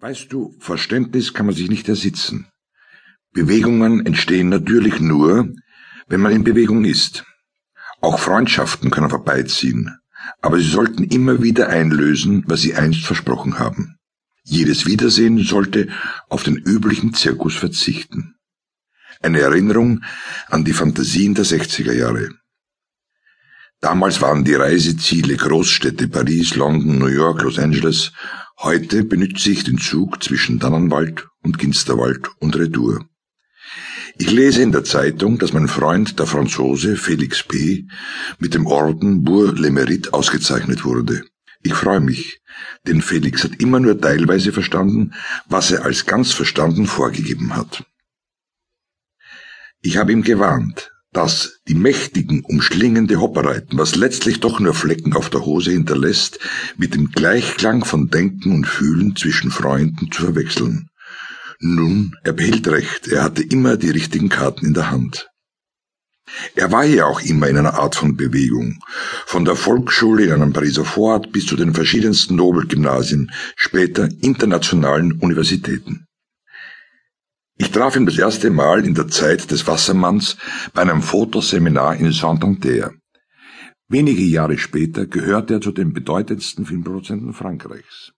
Weißt du, Verständnis kann man sich nicht ersitzen. Bewegungen entstehen natürlich nur, wenn man in Bewegung ist. Auch Freundschaften können vorbeiziehen, aber sie sollten immer wieder einlösen, was sie einst versprochen haben. Jedes Wiedersehen sollte auf den üblichen Zirkus verzichten. Eine Erinnerung an die Fantasien der 60er Jahre. Damals waren die Reiseziele Großstädte Paris, London, New York, Los Angeles Heute benütze ich den Zug zwischen Dannenwald und Ginsterwald und Retour. Ich lese in der Zeitung, dass mein Freund, der Franzose Felix P., mit dem Orden Bourg le Mérite ausgezeichnet wurde. Ich freue mich, denn Felix hat immer nur teilweise verstanden, was er als ganz verstanden vorgegeben hat. Ich habe ihm gewarnt, dass die mächtigen, umschlingende Hoppereiten, was letztlich doch nur Flecken auf der Hose hinterlässt, mit dem Gleichklang von Denken und Fühlen zwischen Freunden zu verwechseln. Nun, er behält recht, er hatte immer die richtigen Karten in der Hand. Er war ja auch immer in einer Art von Bewegung, von der Volksschule in einem Pariser Vorort bis zu den verschiedensten Nobelgymnasien, später internationalen Universitäten. Ich traf ihn das erste Mal in der Zeit des Wassermanns bei einem Fotoseminar in Saint-Anter. Wenige Jahre später gehörte er zu den bedeutendsten Filmproduzenten Frankreichs.